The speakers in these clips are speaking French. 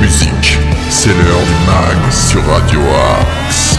musique. C'est l'heure du mag sur Radio Axe.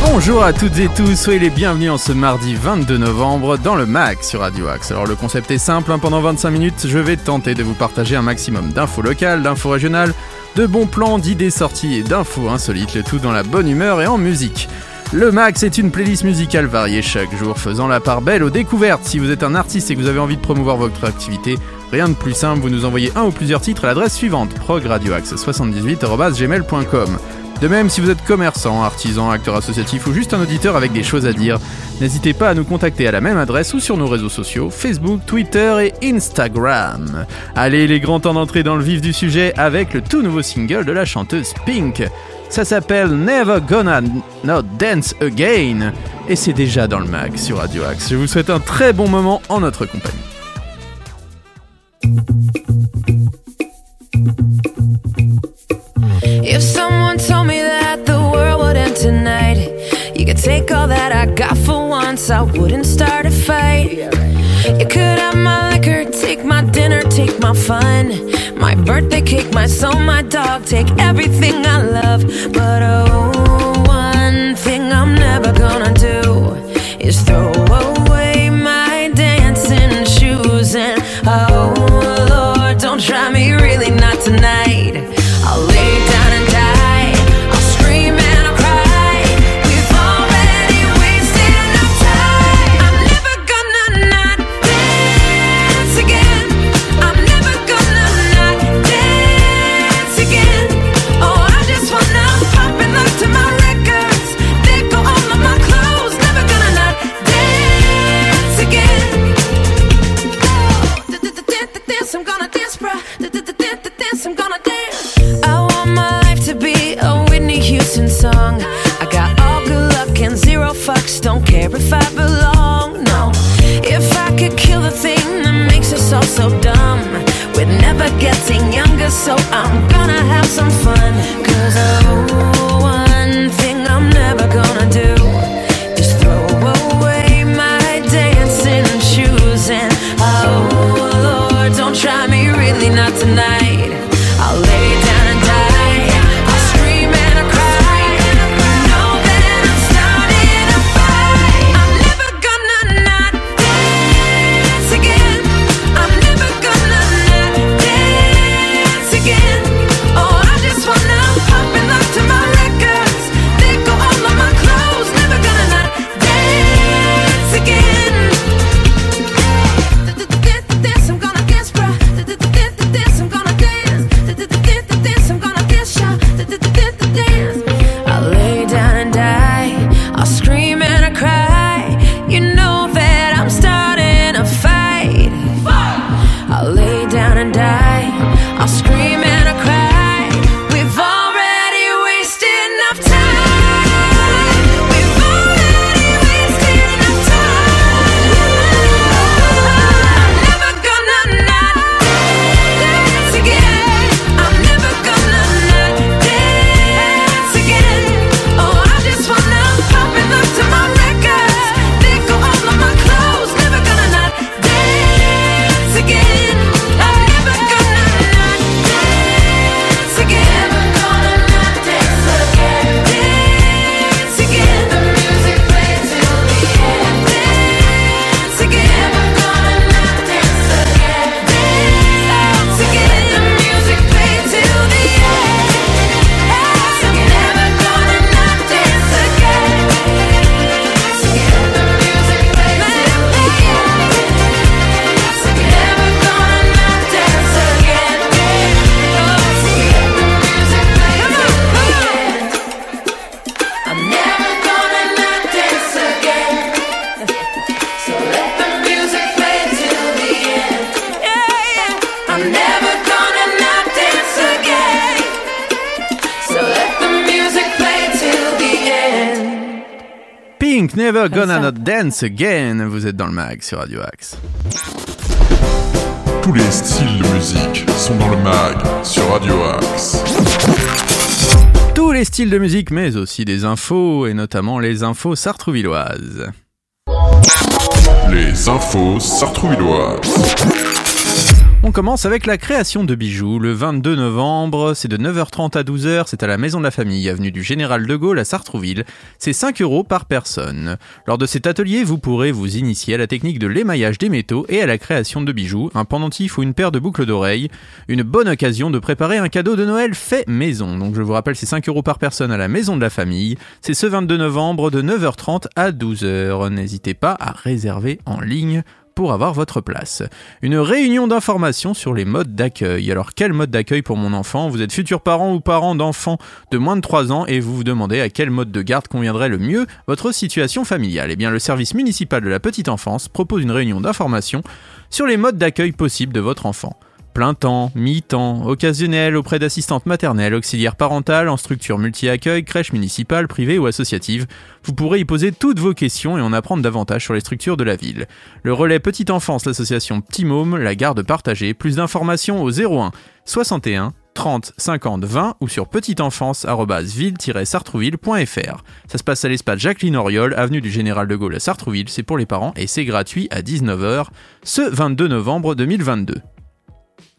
Bonjour à toutes et tous, soyez les bienvenus en ce mardi 22 novembre dans le MAG sur Radio Axe. Alors le concept est simple, hein, pendant 25 minutes je vais tenter de vous partager un maximum d'infos locales, d'infos régionales, de bons plans, d'idées sorties et d'infos insolites, le tout dans la bonne humeur et en musique. Le Max est une playlist musicale variée chaque jour, faisant la part belle aux découvertes. Si vous êtes un artiste et que vous avez envie de promouvoir votre activité, rien de plus simple, vous nous envoyez un ou plusieurs titres à l'adresse suivante progradioaxe78.gmail.com. De même, si vous êtes commerçant, artisan, acteur associatif ou juste un auditeur avec des choses à dire, n'hésitez pas à nous contacter à la même adresse ou sur nos réseaux sociaux, Facebook, Twitter et Instagram. Allez, les grands temps d'entrer dans le vif du sujet avec le tout nouveau single de la chanteuse Pink. Ça s'appelle Never Gonna Not Dance Again et c'est déjà dans le mag sur Radio Axe. Je vous souhaite un très bon moment en notre compagnie. If someone told me that the world would end tonight, you could take all that I got for once, I wouldn't start a fight. You could have my liquor, take my dinner, take my fun, my birthday cake, my soul, my dog, take everything I love. But oh, I belong. No, if I could kill the thing that makes us all so dumb, we're never getting younger. So I'm gonna have some fun. Cause oh, Never Gonna Not Dance Again. Vous êtes dans le mag sur Radio Axe. Tous les styles de musique sont dans le mag sur Radio Axe. Tous les styles de musique, mais aussi des infos, et notamment les infos sartrouvilloises. Les infos sartrouvilloises. On commence avec la création de bijoux le 22 novembre. C'est de 9h30 à 12h. C'est à la Maison de la Famille, avenue du Général de Gaulle à Sartrouville. C'est 5 euros par personne. Lors de cet atelier, vous pourrez vous initier à la technique de l'émaillage des métaux et à la création de bijoux, un pendentif ou une paire de boucles d'oreilles. Une bonne occasion de préparer un cadeau de Noël fait maison. Donc je vous rappelle, c'est 5 euros par personne à la Maison de la Famille. C'est ce 22 novembre de 9h30 à 12h. N'hésitez pas à réserver en ligne pour avoir votre place. Une réunion d'informations sur les modes d'accueil. Alors quel mode d'accueil pour mon enfant? Vous êtes futur parent ou parent d'enfants de moins de 3 ans et vous vous demandez à quel mode de garde conviendrait le mieux votre situation familiale. Eh bien le service municipal de la petite enfance propose une réunion d'information sur les modes d'accueil possibles de votre enfant plein temps, mi-temps, occasionnel auprès d'assistantes maternelles, auxiliaires parentales, en structure multi-accueil, crèche municipale, privée ou associative. Vous pourrez y poser toutes vos questions et en apprendre davantage sur les structures de la ville. Le relais Petite Enfance, l'association Petit Môme, la garde partagée. Plus d'informations au 01 61 30 50 20 ou sur petiteenfance-ville-sartrouville.fr. Ça se passe à l'espace Jacqueline Oriol, avenue du Général de Gaulle à Sartrouville. C'est pour les parents et c'est gratuit à 19h ce 22 novembre 2022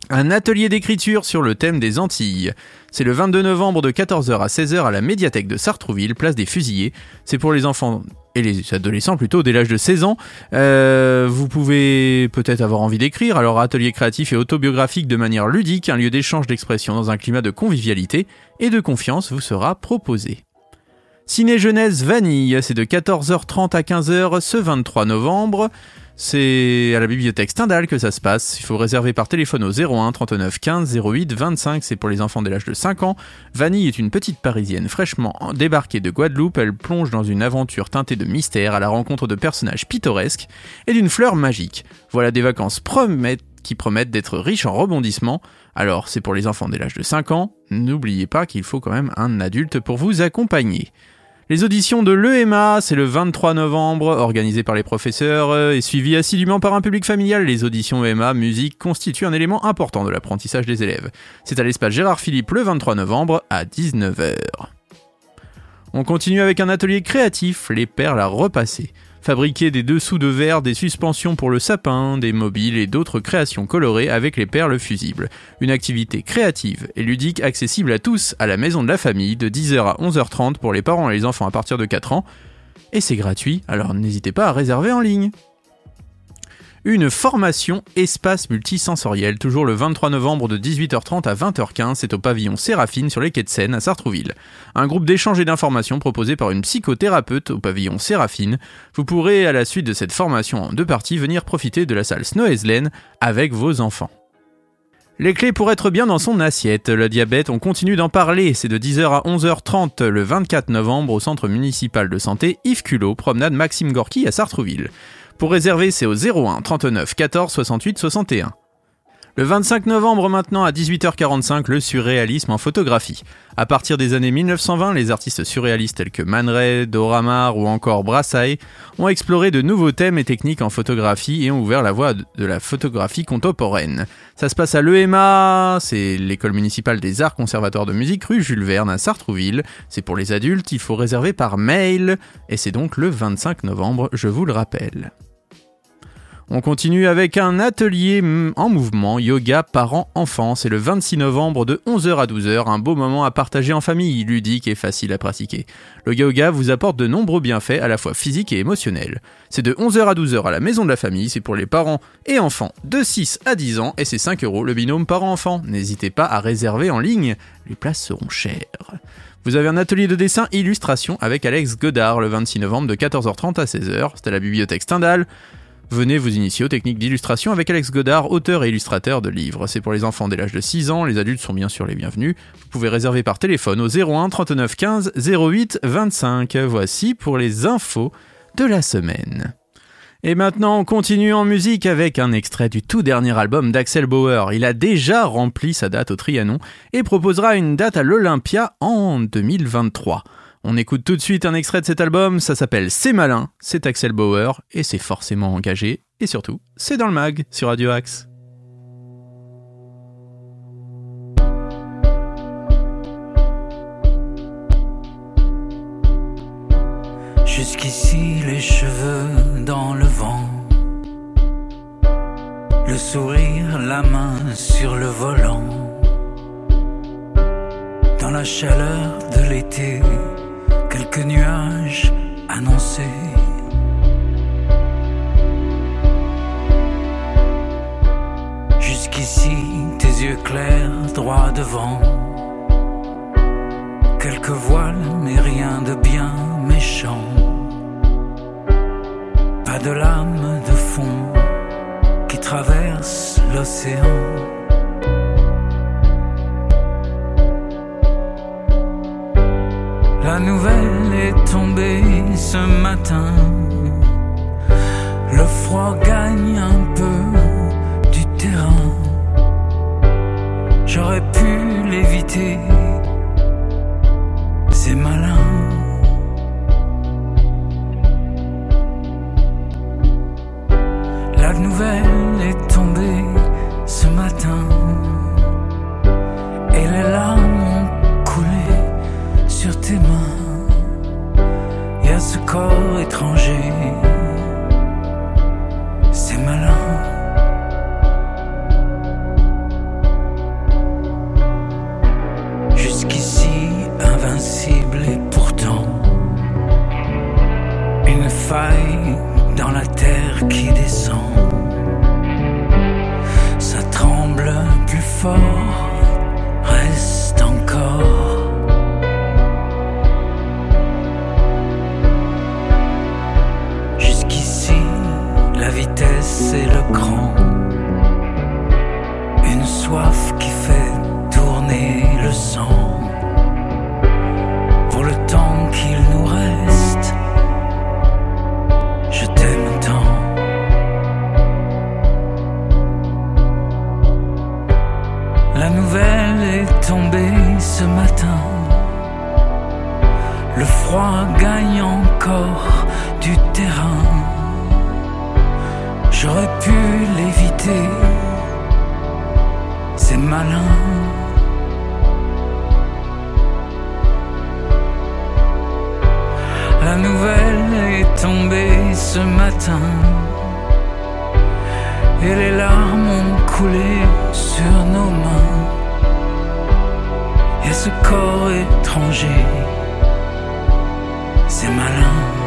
un atelier d'écriture sur le thème des Antilles. C'est le 22 novembre de 14h à 16h à la médiathèque de Sartrouville, place des Fusillés. C'est pour les enfants et les adolescents plutôt dès l'âge de 16 ans. Euh, vous pouvez peut-être avoir envie d'écrire, alors atelier créatif et autobiographique de manière ludique, un lieu d'échange d'expression dans un climat de convivialité et de confiance vous sera proposé. Ciné Jeunesse Vanille, c'est de 14h30 à 15h ce 23 novembre. C'est à la bibliothèque Stendhal que ça se passe. Il faut réserver par téléphone au 01 39 15 08 25. C'est pour les enfants dès l'âge de 5 ans. Vanille est une petite parisienne fraîchement débarquée de Guadeloupe. Elle plonge dans une aventure teintée de mystère à la rencontre de personnages pittoresques et d'une fleur magique. Voilà des vacances qui promettent d'être riches en rebondissements. Alors, c'est pour les enfants dès l'âge de 5 ans. N'oubliez pas qu'il faut quand même un adulte pour vous accompagner. Les auditions de l'EMA, c'est le 23 novembre, organisé par les professeurs euh, et suivi assidûment par un public familial. Les auditions EMA musique constituent un élément important de l'apprentissage des élèves. C'est à l'espace Gérard Philippe le 23 novembre à 19h. On continue avec un atelier créatif, les perles à repasser fabriquer des dessous de verre, des suspensions pour le sapin, des mobiles et d'autres créations colorées avec les perles fusibles. Une activité créative et ludique accessible à tous à la maison de la famille de 10h à 11h30 pour les parents et les enfants à partir de 4 ans. Et c'est gratuit, alors n'hésitez pas à réserver en ligne une formation espace multisensoriel, toujours le 23 novembre de 18h30 à 20h15, c'est au pavillon Séraphine sur les quais de Seine à Sartrouville. Un groupe d'échange et d'informations proposé par une psychothérapeute au pavillon Séraphine. Vous pourrez, à la suite de cette formation en deux parties, venir profiter de la salle Snow avec vos enfants. Les clés pour être bien dans son assiette. Le diabète, on continue d'en parler. C'est de 10h à 11h30 le 24 novembre au centre municipal de santé Yves Culot, promenade Maxime Gorky à Sartrouville. Pour réserver, c'est au 01 39 14 68 61. Le 25 novembre maintenant à 18h45, le surréalisme en photographie. À partir des années 1920, les artistes surréalistes tels que Man Ray, Doramar ou encore Brassai ont exploré de nouveaux thèmes et techniques en photographie et ont ouvert la voie de la photographie contemporaine. Ça se passe à l'EMA, c'est l'école municipale des arts conservatoires de musique rue Jules Verne à Sartrouville. C'est pour les adultes, il faut réserver par mail et c'est donc le 25 novembre, je vous le rappelle. On continue avec un atelier en mouvement yoga parents-enfants. C'est le 26 novembre de 11h à 12h, un beau moment à partager en famille, ludique et facile à pratiquer. Le yoga vous apporte de nombreux bienfaits à la fois physiques et émotionnels. C'est de 11h à 12h à la maison de la famille, c'est pour les parents et enfants de 6 à 10 ans et c'est 5 euros le binôme parents-enfants. N'hésitez pas à réserver en ligne, les places seront chères. Vous avez un atelier de dessin illustration avec Alex Godard le 26 novembre de 14h30 à 16h. C'est à la bibliothèque Stendhal. Venez vous initier aux techniques d'illustration avec Alex Godard, auteur et illustrateur de livres. C'est pour les enfants dès l'âge de 6 ans, les adultes sont bien sûr les bienvenus. Vous pouvez réserver par téléphone au 01 39 15 08 25. Voici pour les infos de la semaine. Et maintenant, on continue en musique avec un extrait du tout dernier album d'Axel Bauer. Il a déjà rempli sa date au Trianon et proposera une date à l'Olympia en 2023. On écoute tout de suite un extrait de cet album, ça s'appelle C'est malin, c'est Axel Bauer, et c'est forcément engagé, et surtout, c'est dans le mag sur Radio Axe. Jusqu'ici les cheveux dans le vent, le sourire, la main sur le volant. Dans la chaleur de l'été, quelques nuages annoncés. Jusqu'ici, tes yeux clairs, droit devant. Quelques voiles, mais rien de bien méchant. Pas de lame de fond qui traverse l'océan. La nouvelle est tombée ce matin. Le froid gagne un peu du terrain. J'aurais pu l'éviter. C'est malin. La nouvelle une faille dans la terre qui descend. Ça tremble plus fort, reste encore. Jusqu'ici, la vitesse et le cran. J'aurais pu l'éviter. C'est malin. La nouvelle est tombée ce matin. Et les larmes ont coulé sur nos mains. Et ce corps étranger, c'est malin.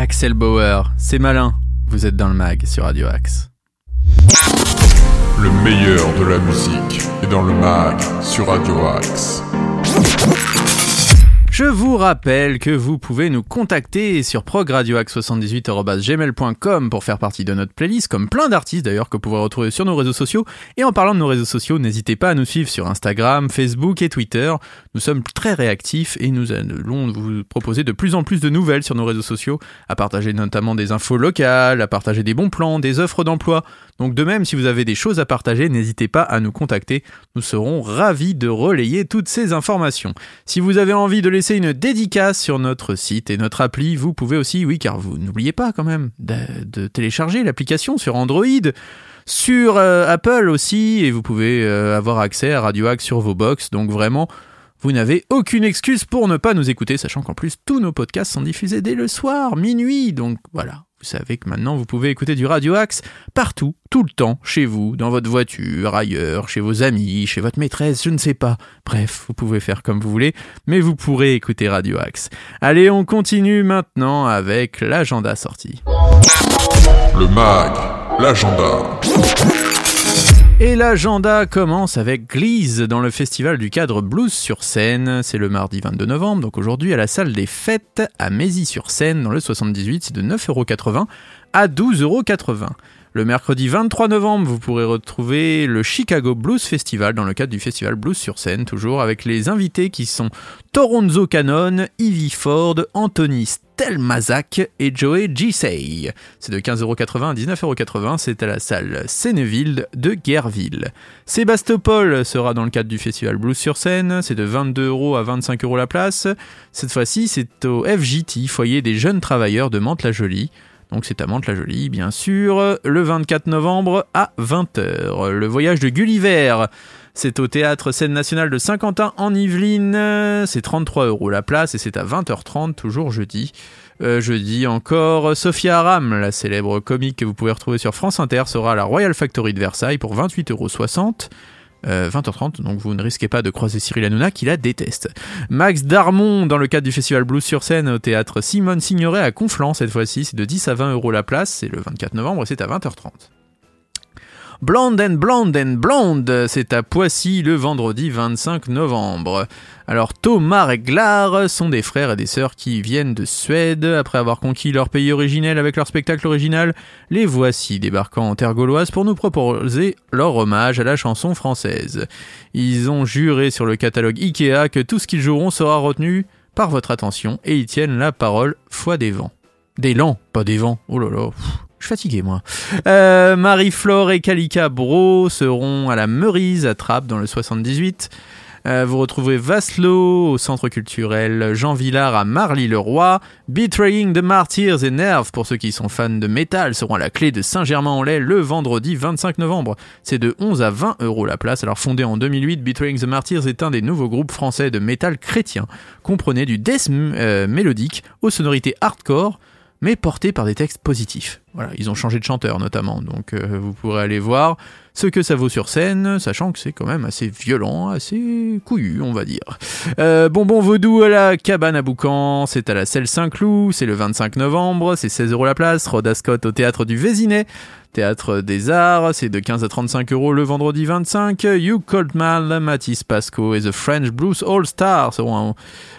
Axel Bauer, c'est malin. Vous êtes dans le mag sur Radio Axe. Le meilleur de la musique est dans le mag sur Radio Axe. Je vous rappelle que vous pouvez nous contacter sur progradioax78.gmail.com pour faire partie de notre playlist, comme plein d'artistes d'ailleurs que vous pouvez retrouver sur nos réseaux sociaux. Et en parlant de nos réseaux sociaux, n'hésitez pas à nous suivre sur Instagram, Facebook et Twitter. Nous sommes très réactifs et nous allons vous proposer de plus en plus de nouvelles sur nos réseaux sociaux, à partager notamment des infos locales, à partager des bons plans, des offres d'emploi. Donc de même, si vous avez des choses à partager, n'hésitez pas à nous contacter. Nous serons ravis de relayer toutes ces informations. Si vous avez envie de laisser une dédicace sur notre site et notre appli, vous pouvez aussi, oui, car vous n'oubliez pas quand même de, télécharger l'application sur Android, sur euh, Apple aussi, et vous pouvez euh, avoir accès à Radio sur vos box. Donc vraiment, vous n'avez aucune excuse pour ne pas nous écouter, sachant qu'en plus tous nos podcasts sont diffusés dès le soir, minuit. Donc voilà, vous savez que maintenant vous pouvez écouter du Radio Axe partout, tout le temps, chez vous, dans votre voiture, ailleurs, chez vos amis, chez votre maîtresse, je ne sais pas. Bref, vous pouvez faire comme vous voulez, mais vous pourrez écouter Radio Axe. Allez, on continue maintenant avec l'agenda sorti. Le mag, l'agenda. Et l'agenda commence avec Glease dans le festival du cadre Blues sur scène. C'est le mardi 22 novembre, donc aujourd'hui à la salle des fêtes à Mézy-sur-Seine dans le 78, c'est de 9,80€ à 12,80€. Le mercredi 23 novembre, vous pourrez retrouver le Chicago Blues Festival dans le cadre du festival Blues sur scène, toujours avec les invités qui sont Toronzo Cannon, Ivy Ford, Anthony Stelmazak et Joey Gisey. C'est de 15,80€ à 19,80€, c'est à la salle Senneville de Guerville. Sébastopol sera dans le cadre du festival Blues sur scène, c'est de 22€ à 25€ la place. Cette fois-ci, c'est au FJT, foyer des jeunes travailleurs de Mantes-la-Jolie. Donc c'est à Mantes-la-Jolie, bien sûr, le 24 novembre à 20h. Le voyage de Gulliver, c'est au théâtre Scène Nationale de Saint-Quentin en Yvelines. C'est 33 euros la place et c'est à 20h30, toujours jeudi. Euh, jeudi encore, Sophia Aram, la célèbre comique que vous pouvez retrouver sur France Inter, sera à la Royal Factory de Versailles pour 28,60 euros. Euh, 20h30, donc vous ne risquez pas de croiser Cyril Hanouna qui la déteste. Max Darmon, dans le cadre du festival Blues sur scène au théâtre Simone Signoret à Conflans cette fois-ci, c'est de 10 à 20 euros la place, c'est le 24 novembre c'est à 20h30. Blonde and Blonde and Blonde, c'est à Poissy le vendredi 25 novembre. Alors Thomas et Glar sont des frères et des sœurs qui viennent de Suède. Après avoir conquis leur pays originel avec leur spectacle original, les voici débarquant en terre gauloise pour nous proposer leur hommage à la chanson française. Ils ont juré sur le catalogue Ikea que tout ce qu'ils joueront sera retenu par votre attention et ils tiennent la parole foi des vents. Des lents, pas des vents. Oh là là. Je suis fatigué, moi. Euh, Marie-Flore et Kalika Bro seront à la Meurise à Trappes dans le 78. Euh, vous retrouverez Vaslo au centre culturel Jean Villard à Marly-le-Roi. Betraying the Martyrs et Nerve pour ceux qui sont fans de métal seront à la clé de Saint-Germain-en-Laye le vendredi 25 novembre. C'est de 11 à 20 euros la place. Alors fondé en 2008, Betraying the Martyrs est un des nouveaux groupes français de métal chrétien. Comprenez du death euh, mélodique aux sonorités hardcore mais porté par des textes positifs. Voilà, ils ont changé de chanteur notamment, donc euh, vous pourrez aller voir ce que ça vaut sur scène, sachant que c'est quand même assez violent, assez couillu, on va dire. Euh, Bonbon Vaudou à la cabane à Boucan, c'est à la Selle Saint-Cloud, c'est le 25 novembre, c'est 16 euros la place. Rhoda Scott au théâtre du Vésinet, théâtre des arts, c'est de 15 à 35 euros le vendredi 25. Hugh Coldman, Mathis Pasco et The French Blues All Stars seront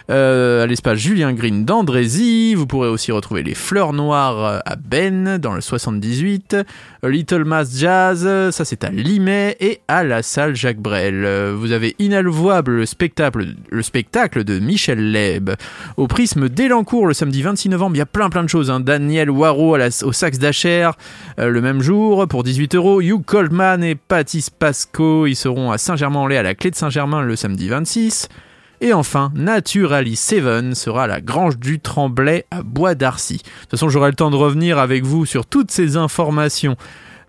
euh, à l'espace Julien Green d'Andrézy. Vous pourrez aussi retrouver les Fleurs Noires à Ben dans le 78. Little Mass Jazz, ça c'est à Limay et à la salle Jacques Brel. Vous avez Inalvoable, le spectacle, le spectacle de Michel Leb. Au prisme d'Elancourt le samedi 26 novembre, il y a plein plein de choses. hein. Daniel Waro au sax d'Acher euh, le même jour pour 18 euros. Hugh Coldman et Patis Pasco, ils seront à Saint-Germain-en-Laye à la clé de Saint-Germain le samedi 26. Et enfin, Naturally Seven sera à la Grange du Tremblay à Bois d'Arcy. De toute façon, j'aurai le temps de revenir avec vous sur toutes ces informations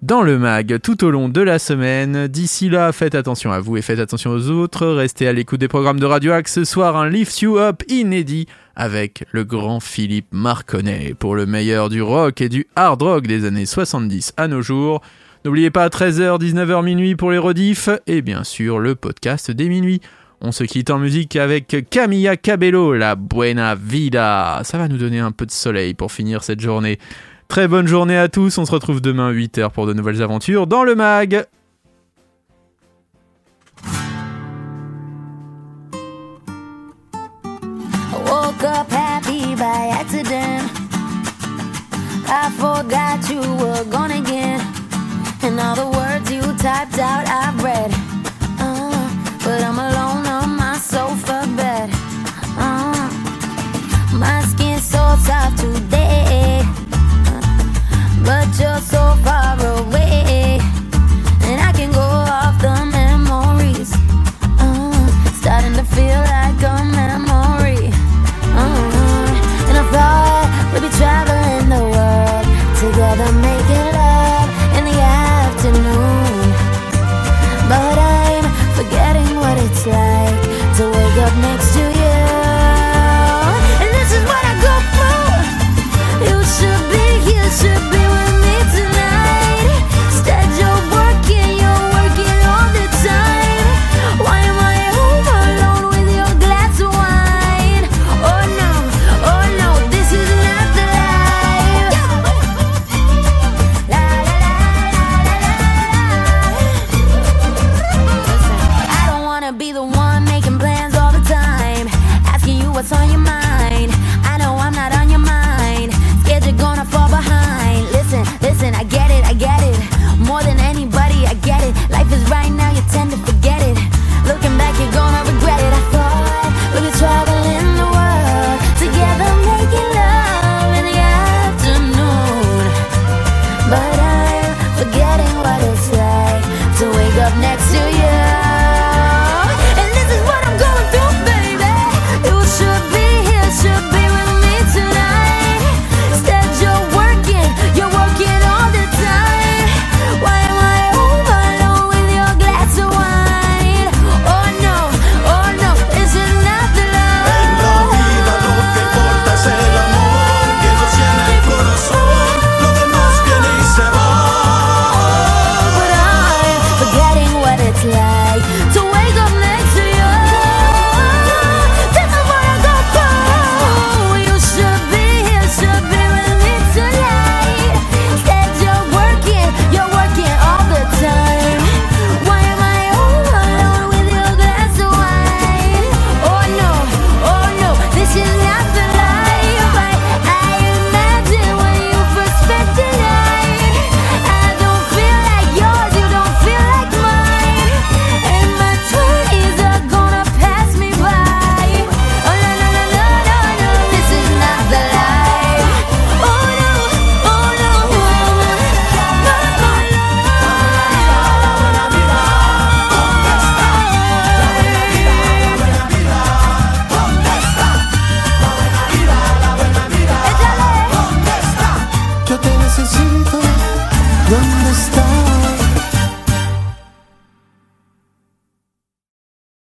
dans le mag tout au long de la semaine. D'ici là, faites attention à vous et faites attention aux autres. Restez à l'écoute des programmes de Radio Axe. Ce soir, un Lift You Up inédit avec le grand Philippe Marconnet pour le meilleur du rock et du hard rock des années 70 à nos jours. N'oubliez pas 13h, 19h minuit pour les rediffs et bien sûr le podcast des minuit. On se quitte en musique avec Camilla Cabello, la Buena Vida. Ça va nous donner un peu de soleil pour finir cette journée. Très bonne journée à tous, on se retrouve demain 8h pour de nouvelles aventures dans le mag. by accident. I forgot you were gone again. And all the words you typed out, I've read.